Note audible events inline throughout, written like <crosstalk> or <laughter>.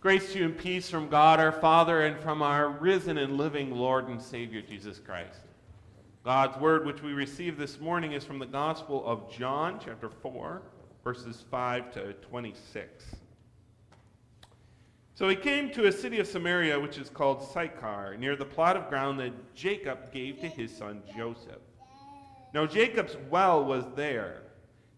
Grace to you and peace from God our Father and from our risen and living Lord and Savior Jesus Christ. God's word, which we received this morning, is from the Gospel of John, chapter 4, verses 5 to 26. So he came to a city of Samaria, which is called Sychar, near the plot of ground that Jacob gave to his son Joseph. Now Jacob's well was there.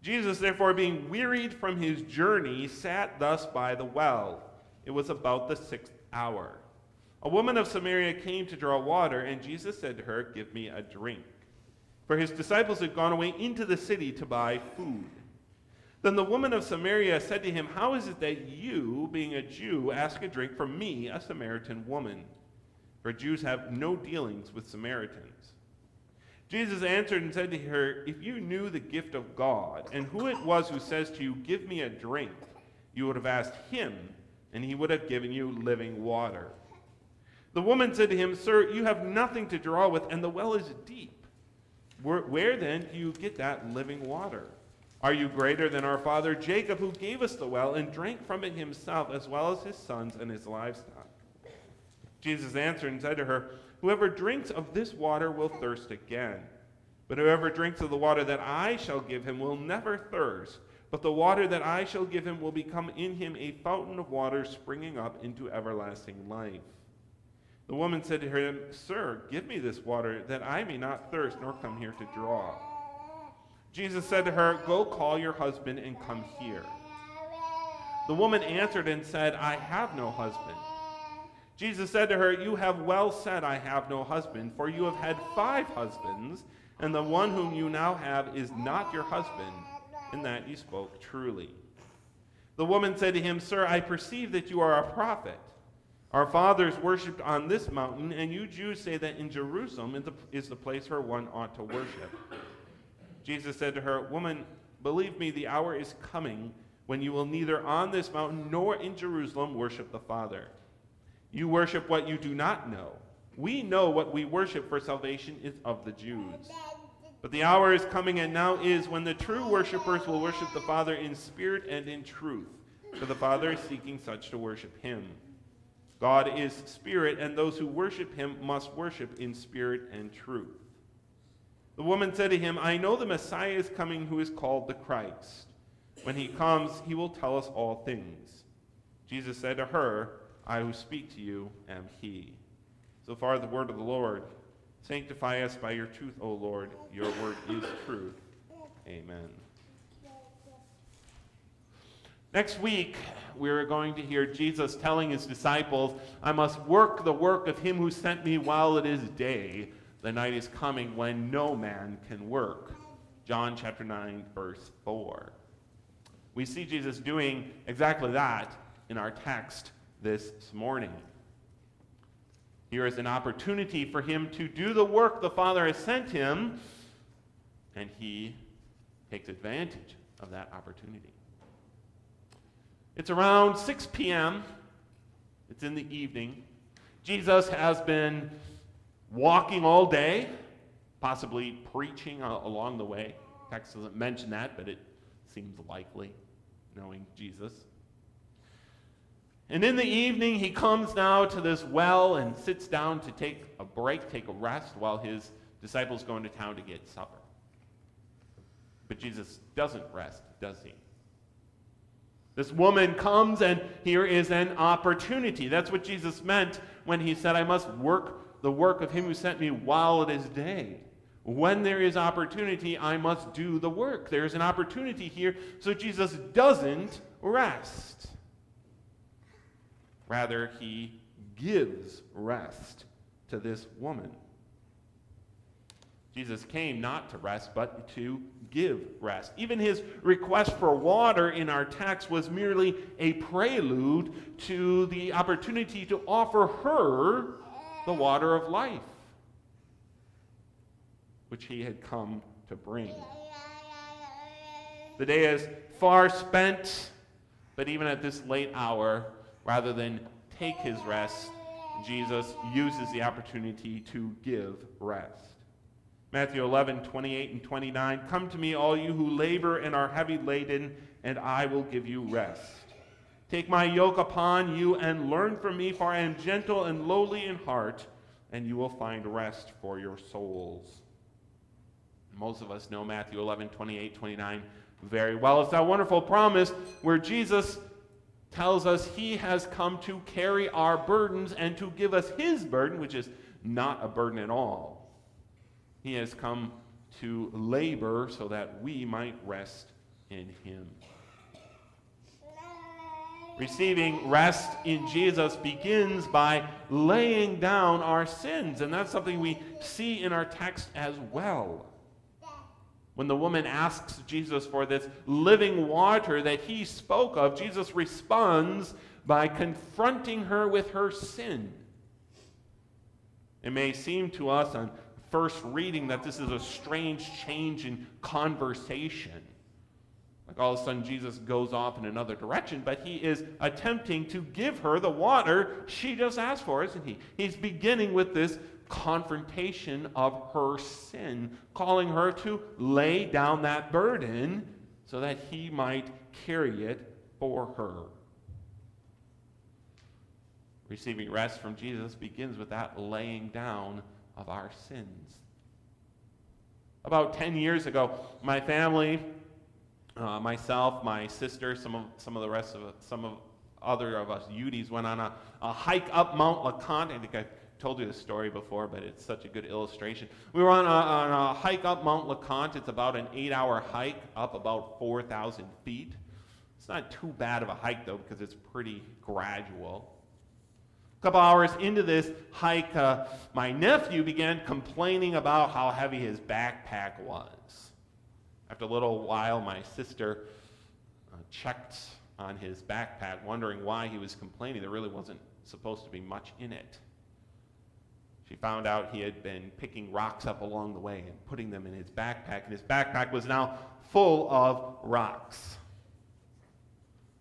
Jesus, therefore, being wearied from his journey, sat thus by the well. It was about the sixth hour. A woman of Samaria came to draw water, and Jesus said to her, Give me a drink. For his disciples had gone away into the city to buy food. Then the woman of Samaria said to him, How is it that you, being a Jew, ask a drink from me, a Samaritan woman? For Jews have no dealings with Samaritans. Jesus answered and said to her, If you knew the gift of God, and who it was who says to you, Give me a drink, you would have asked him and he would have given you living water. The woman said to him, Sir, you have nothing to draw with, and the well is deep. Where, where, then do you get that living water? Are you greater than our father Jacob, who gave us the well and drank from it himself, as well as his sons and his livestock? Jesus answered and said to her, Whoever drinks of this water will thirst again. But whoever drinks of the water that I shall give him will never thirst. But the water that I shall give him will become in him a fountain of water springing up into everlasting life. The woman said to him, Sir, give me this water, that I may not thirst nor come here to draw. Jesus said to her, Go call your husband and come here. The woman answered and said, I have no husband. Jesus said to her, You have well said, I have no husband, for you have had five husbands, and the one whom you now have is not your husband in that you spoke truly. The woman said to him, Sir, I perceive that you are a prophet. Our fathers worshipped on this mountain, and you Jews say that in Jerusalem is the place where one ought to worship. Jesus said to her, Woman, believe me, the hour is coming when you will neither on this mountain nor in Jerusalem worship the Father. You worship what you do not know. We know what we worship, for salvation is of the Jews. But the hour is coming and now is when the true worshippers will worship the Father in spirit and in truth, for the Father is seeking such to worship him. God is spirit, and those who worship him must worship in spirit and truth. The woman said to him, I know the Messiah is coming who is called the Christ. When he comes, he will tell us all things. Jesus said to her, I who speak to you am he. So far, the word of the Lord. Sanctify us by your truth, O Lord. Your word is truth. Amen. Next week, we're going to hear Jesus telling his disciples, I must work the work of him who sent me while it is day. The night is coming when no man can work. John chapter 9, verse 4. We see Jesus doing exactly that in our text this morning. Here is an opportunity for him to do the work the Father has sent him, and he takes advantage of that opportunity. It's around 6 p.m., it's in the evening. Jesus has been walking all day, possibly preaching along the way. Text doesn't mention that, but it seems likely, knowing Jesus. And in the evening, he comes now to this well and sits down to take a break, take a rest, while his disciples go into town to get supper. But Jesus doesn't rest, does he? This woman comes, and here is an opportunity. That's what Jesus meant when he said, I must work the work of him who sent me while it is day. When there is opportunity, I must do the work. There is an opportunity here, so Jesus doesn't rest. Rather, he gives rest to this woman. Jesus came not to rest, but to give rest. Even his request for water in our text was merely a prelude to the opportunity to offer her the water of life, which he had come to bring. The day is far spent, but even at this late hour, Rather than take his rest, Jesus uses the opportunity to give rest. Matthew 11, 28 and 29. Come to me, all you who labor and are heavy laden, and I will give you rest. Take my yoke upon you and learn from me, for I am gentle and lowly in heart, and you will find rest for your souls. Most of us know Matthew 11, 28, 29 very well. It's that wonderful promise where Jesus tells us he has come to carry our burdens and to give us his burden, which is not a burden at all. He has come to labor so that we might rest in him. Receiving rest in Jesus begins by laying down our sins, and that's something we see in our text as well. When the woman asks Jesus for this living water that he spoke of, Jesus responds by confronting her with her sin. It may seem to us on first reading that this is a strange change in conversation. Like all of a sudden, Jesus goes off in another direction, but he is attempting to give her the water she just asked for, isn't he? He's beginning with this confrontation of her sin, calling her to lay down that burden so that he might carry it for her. Receiving rest from Jesus begins with that laying down of our sins. About 10 years ago, my family, uh, myself, my sister, some of, some of the rest of some of other of us Udis went on a, a hike up Mount LeConte. I think I told you this story before, but it's such a good illustration. We were on a, on a hike up Mount LeConte. It's about an eight hour hike up about 4,000 feet. It's not too bad of a hike, though, because it's pretty gradual. A couple hours into this hike, uh, my nephew began complaining about how heavy his backpack was. After a little while, my sister uh, checked on his backpack, wondering why he was complaining. There really wasn't supposed to be much in it. She found out he had been picking rocks up along the way and putting them in his backpack, and his backpack was now full of rocks.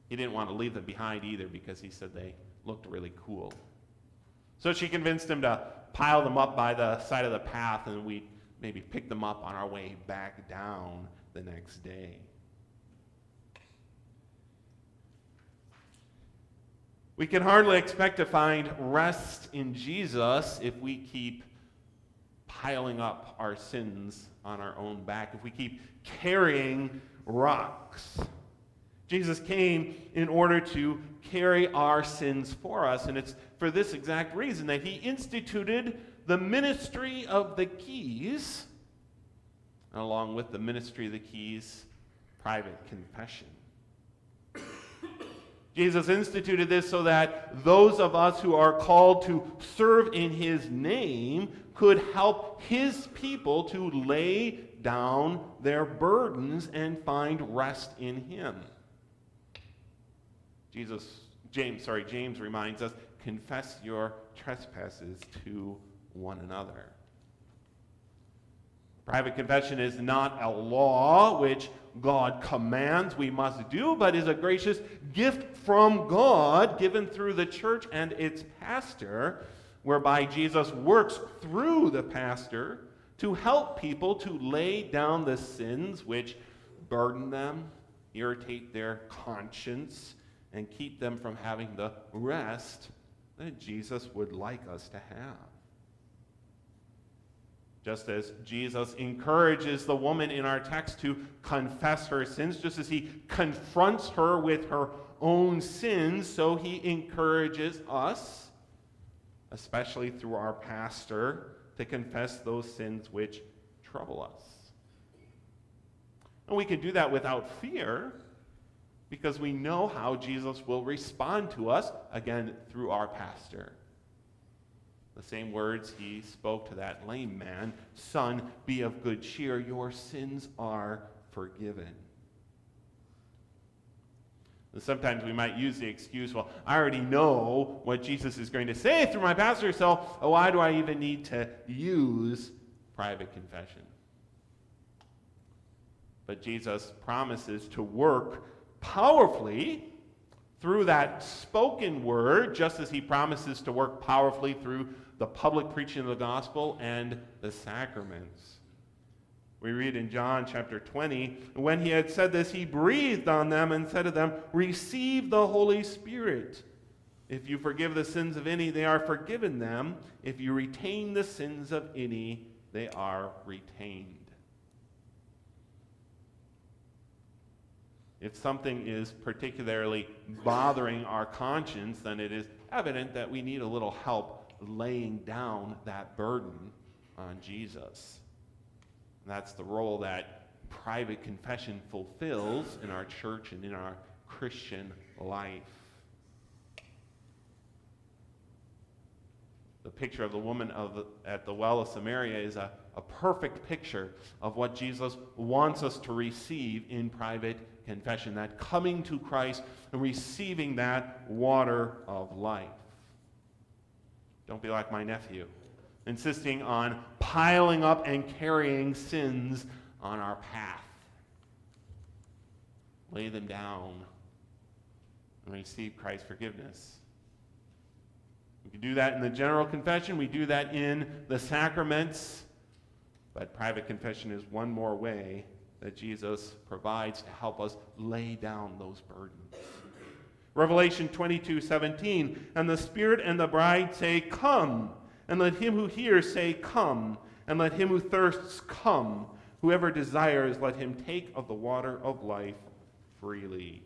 He didn't want to leave them behind either because he said they looked really cool. So she convinced him to pile them up by the side of the path, and we'd maybe pick them up on our way back down the next day. We can hardly expect to find rest in Jesus if we keep piling up our sins on our own back, if we keep carrying rocks. Jesus came in order to carry our sins for us, and it's for this exact reason that he instituted the ministry of the keys, along with the ministry of the keys, private confession. Jesus instituted this so that those of us who are called to serve in his name could help his people to lay down their burdens and find rest in him. Jesus, James, sorry, James reminds us, confess your trespasses to one another. Private confession is not a law which God commands we must do, but is a gracious gift from God given through the church and its pastor, whereby Jesus works through the pastor to help people to lay down the sins which burden them, irritate their conscience, and keep them from having the rest that Jesus would like us to have. Just as Jesus encourages the woman in our text to confess her sins, just as he confronts her with her own sins, so he encourages us, especially through our pastor, to confess those sins which trouble us. And we can do that without fear because we know how Jesus will respond to us, again, through our pastor. The same words he spoke to that lame man Son, be of good cheer, your sins are forgiven. And sometimes we might use the excuse, well, I already know what Jesus is going to say through my pastor, so why do I even need to use private confession? But Jesus promises to work powerfully through that spoken word, just as he promises to work powerfully through the public preaching of the gospel and the sacraments. We read in John chapter 20, when he had said this, he breathed on them and said to them, Receive the Holy Spirit. If you forgive the sins of any, they are forgiven them. If you retain the sins of any, they are retained. If something is particularly bothering our conscience, then it is evident that we need a little help laying down that burden on Jesus. And That's the role that private confession fulfills in our church and in our Christian life. The picture of the woman of the, at the well of Samaria is a, a perfect picture of what Jesus wants us to receive in private confession that coming to Christ and receiving that water of life. Don't be like my nephew, insisting on piling up and carrying sins on our path. Lay them down and receive Christ's forgiveness. We can do that in the general confession, we do that in the sacraments, but private confession is one more way that Jesus provides to help us lay down those burdens. Revelation 22 17, and the Spirit and the bride say, Come, and let him who hears say, Come, and let him who thirsts come. Whoever desires, let him take of the water of life freely.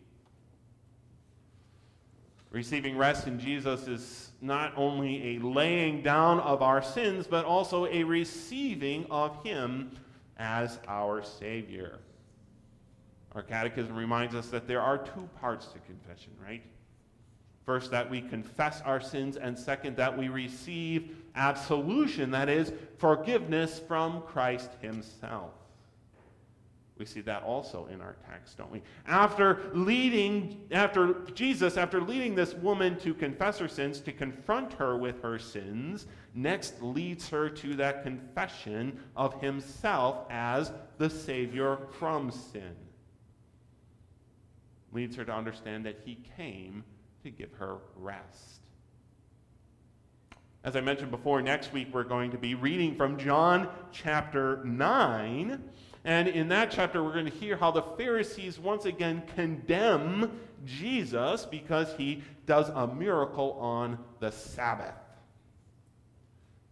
Receiving rest in Jesus is not only a laying down of our sins, but also a receiving of Him as our Savior. Our catechism reminds us that there are two parts to confession, right? First, that we confess our sins, and second, that we receive absolution, that is, forgiveness from Christ Himself. We see that also in our text, don't we? After leading, after Jesus, after leading this woman to confess her sins, to confront her with her sins, next leads her to that confession of himself as the Savior from sin. Leads her to understand that he came to give her rest. As I mentioned before, next week we're going to be reading from John chapter 9. And in that chapter, we're going to hear how the Pharisees once again condemn Jesus because he does a miracle on the Sabbath.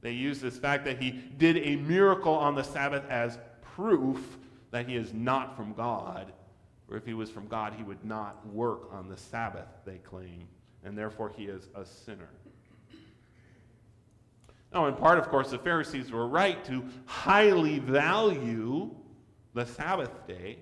They use this fact that he did a miracle on the Sabbath as proof that he is not from God. Or if he was from God, he would not work on the Sabbath, they claim. And therefore, he is a sinner. Now, in part, of course, the Pharisees were right to highly value the Sabbath day.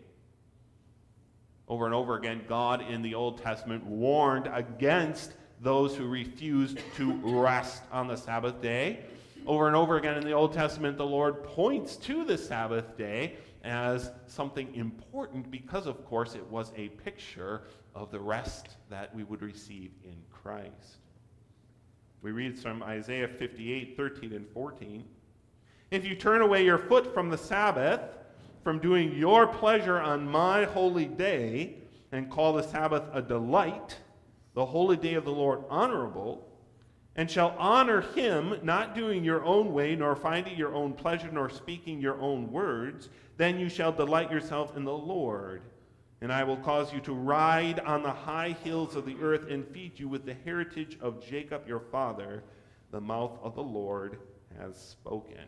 Over and over again, God in the Old Testament warned against those who refused to rest on the Sabbath day. Over and over again in the Old Testament, the Lord points to the Sabbath day as something important because, of course, it was a picture of the rest that we would receive in Christ. We read from Isaiah 58 13 and 14. If you turn away your foot from the Sabbath, from doing your pleasure on my holy day and call the Sabbath a delight, the holy day of the Lord honorable, and shall honor him, not doing your own way, nor finding your own pleasure, nor speaking your own words, then you shall delight yourself in the Lord. And I will cause you to ride on the high hills of the earth and feed you with the heritage of Jacob your father. The mouth of the Lord has spoken.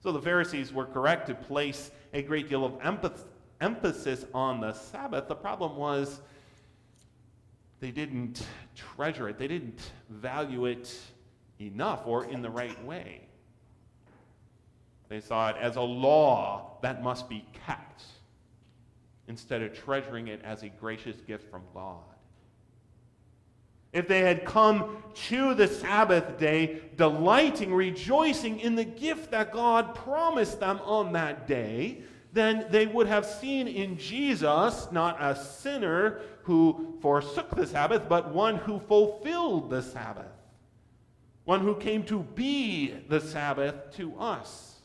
So the Pharisees were correct to place a great deal of emphasis on the Sabbath. The problem was they didn't treasure it, they didn't value it enough or in the right way. They saw it as a law that must be kept instead of treasuring it as a gracious gift from God. If they had come to the Sabbath day, delighting, rejoicing in the gift that God promised them on that day, then they would have seen in Jesus not a sinner who forsook the Sabbath, but one who fulfilled the Sabbath, one who came to be the Sabbath to us.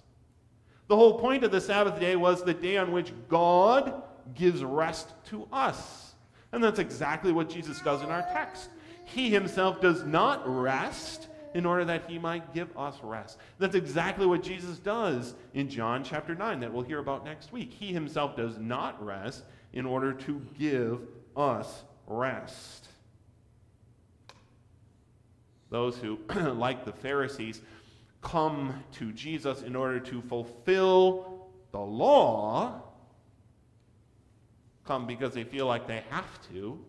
The whole point of the Sabbath day was the day on which God gives rest to us. And that's exactly what Jesus does in our text. He himself does not rest in order that he might give us rest. That's exactly what Jesus does in John chapter 9 that we'll hear about next week. He himself does not rest in order to give us rest. Those who, <clears throat> like the Pharisees, come to Jesus in order to fulfill the law come because they feel like they have to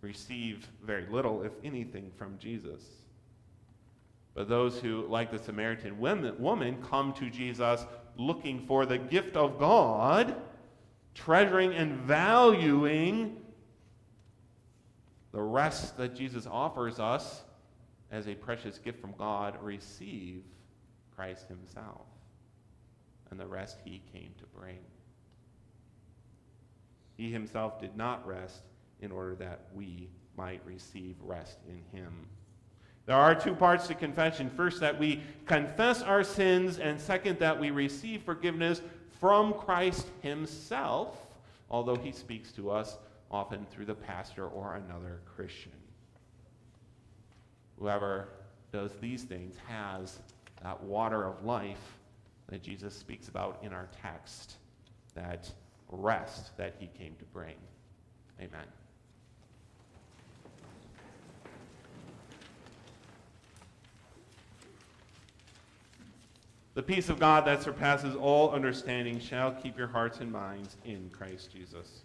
receive very little, if anything, from Jesus. But those who, like the Samaritan woman, come to Jesus looking for the gift of God, treasuring and valuing the rest that Jesus offers us as a precious gift from God, receive Christ Himself and the rest He came to bring. He himself did not rest in order that we might receive rest in him. There are two parts to confession. First, that we confess our sins, and second, that we receive forgiveness from Christ himself, although he speaks to us often through the pastor or another Christian. Whoever does these things has that water of life that Jesus speaks about in our text, that rest that he came to bring. Amen. The peace of God that surpasses all understanding shall keep your hearts and minds in Christ Jesus.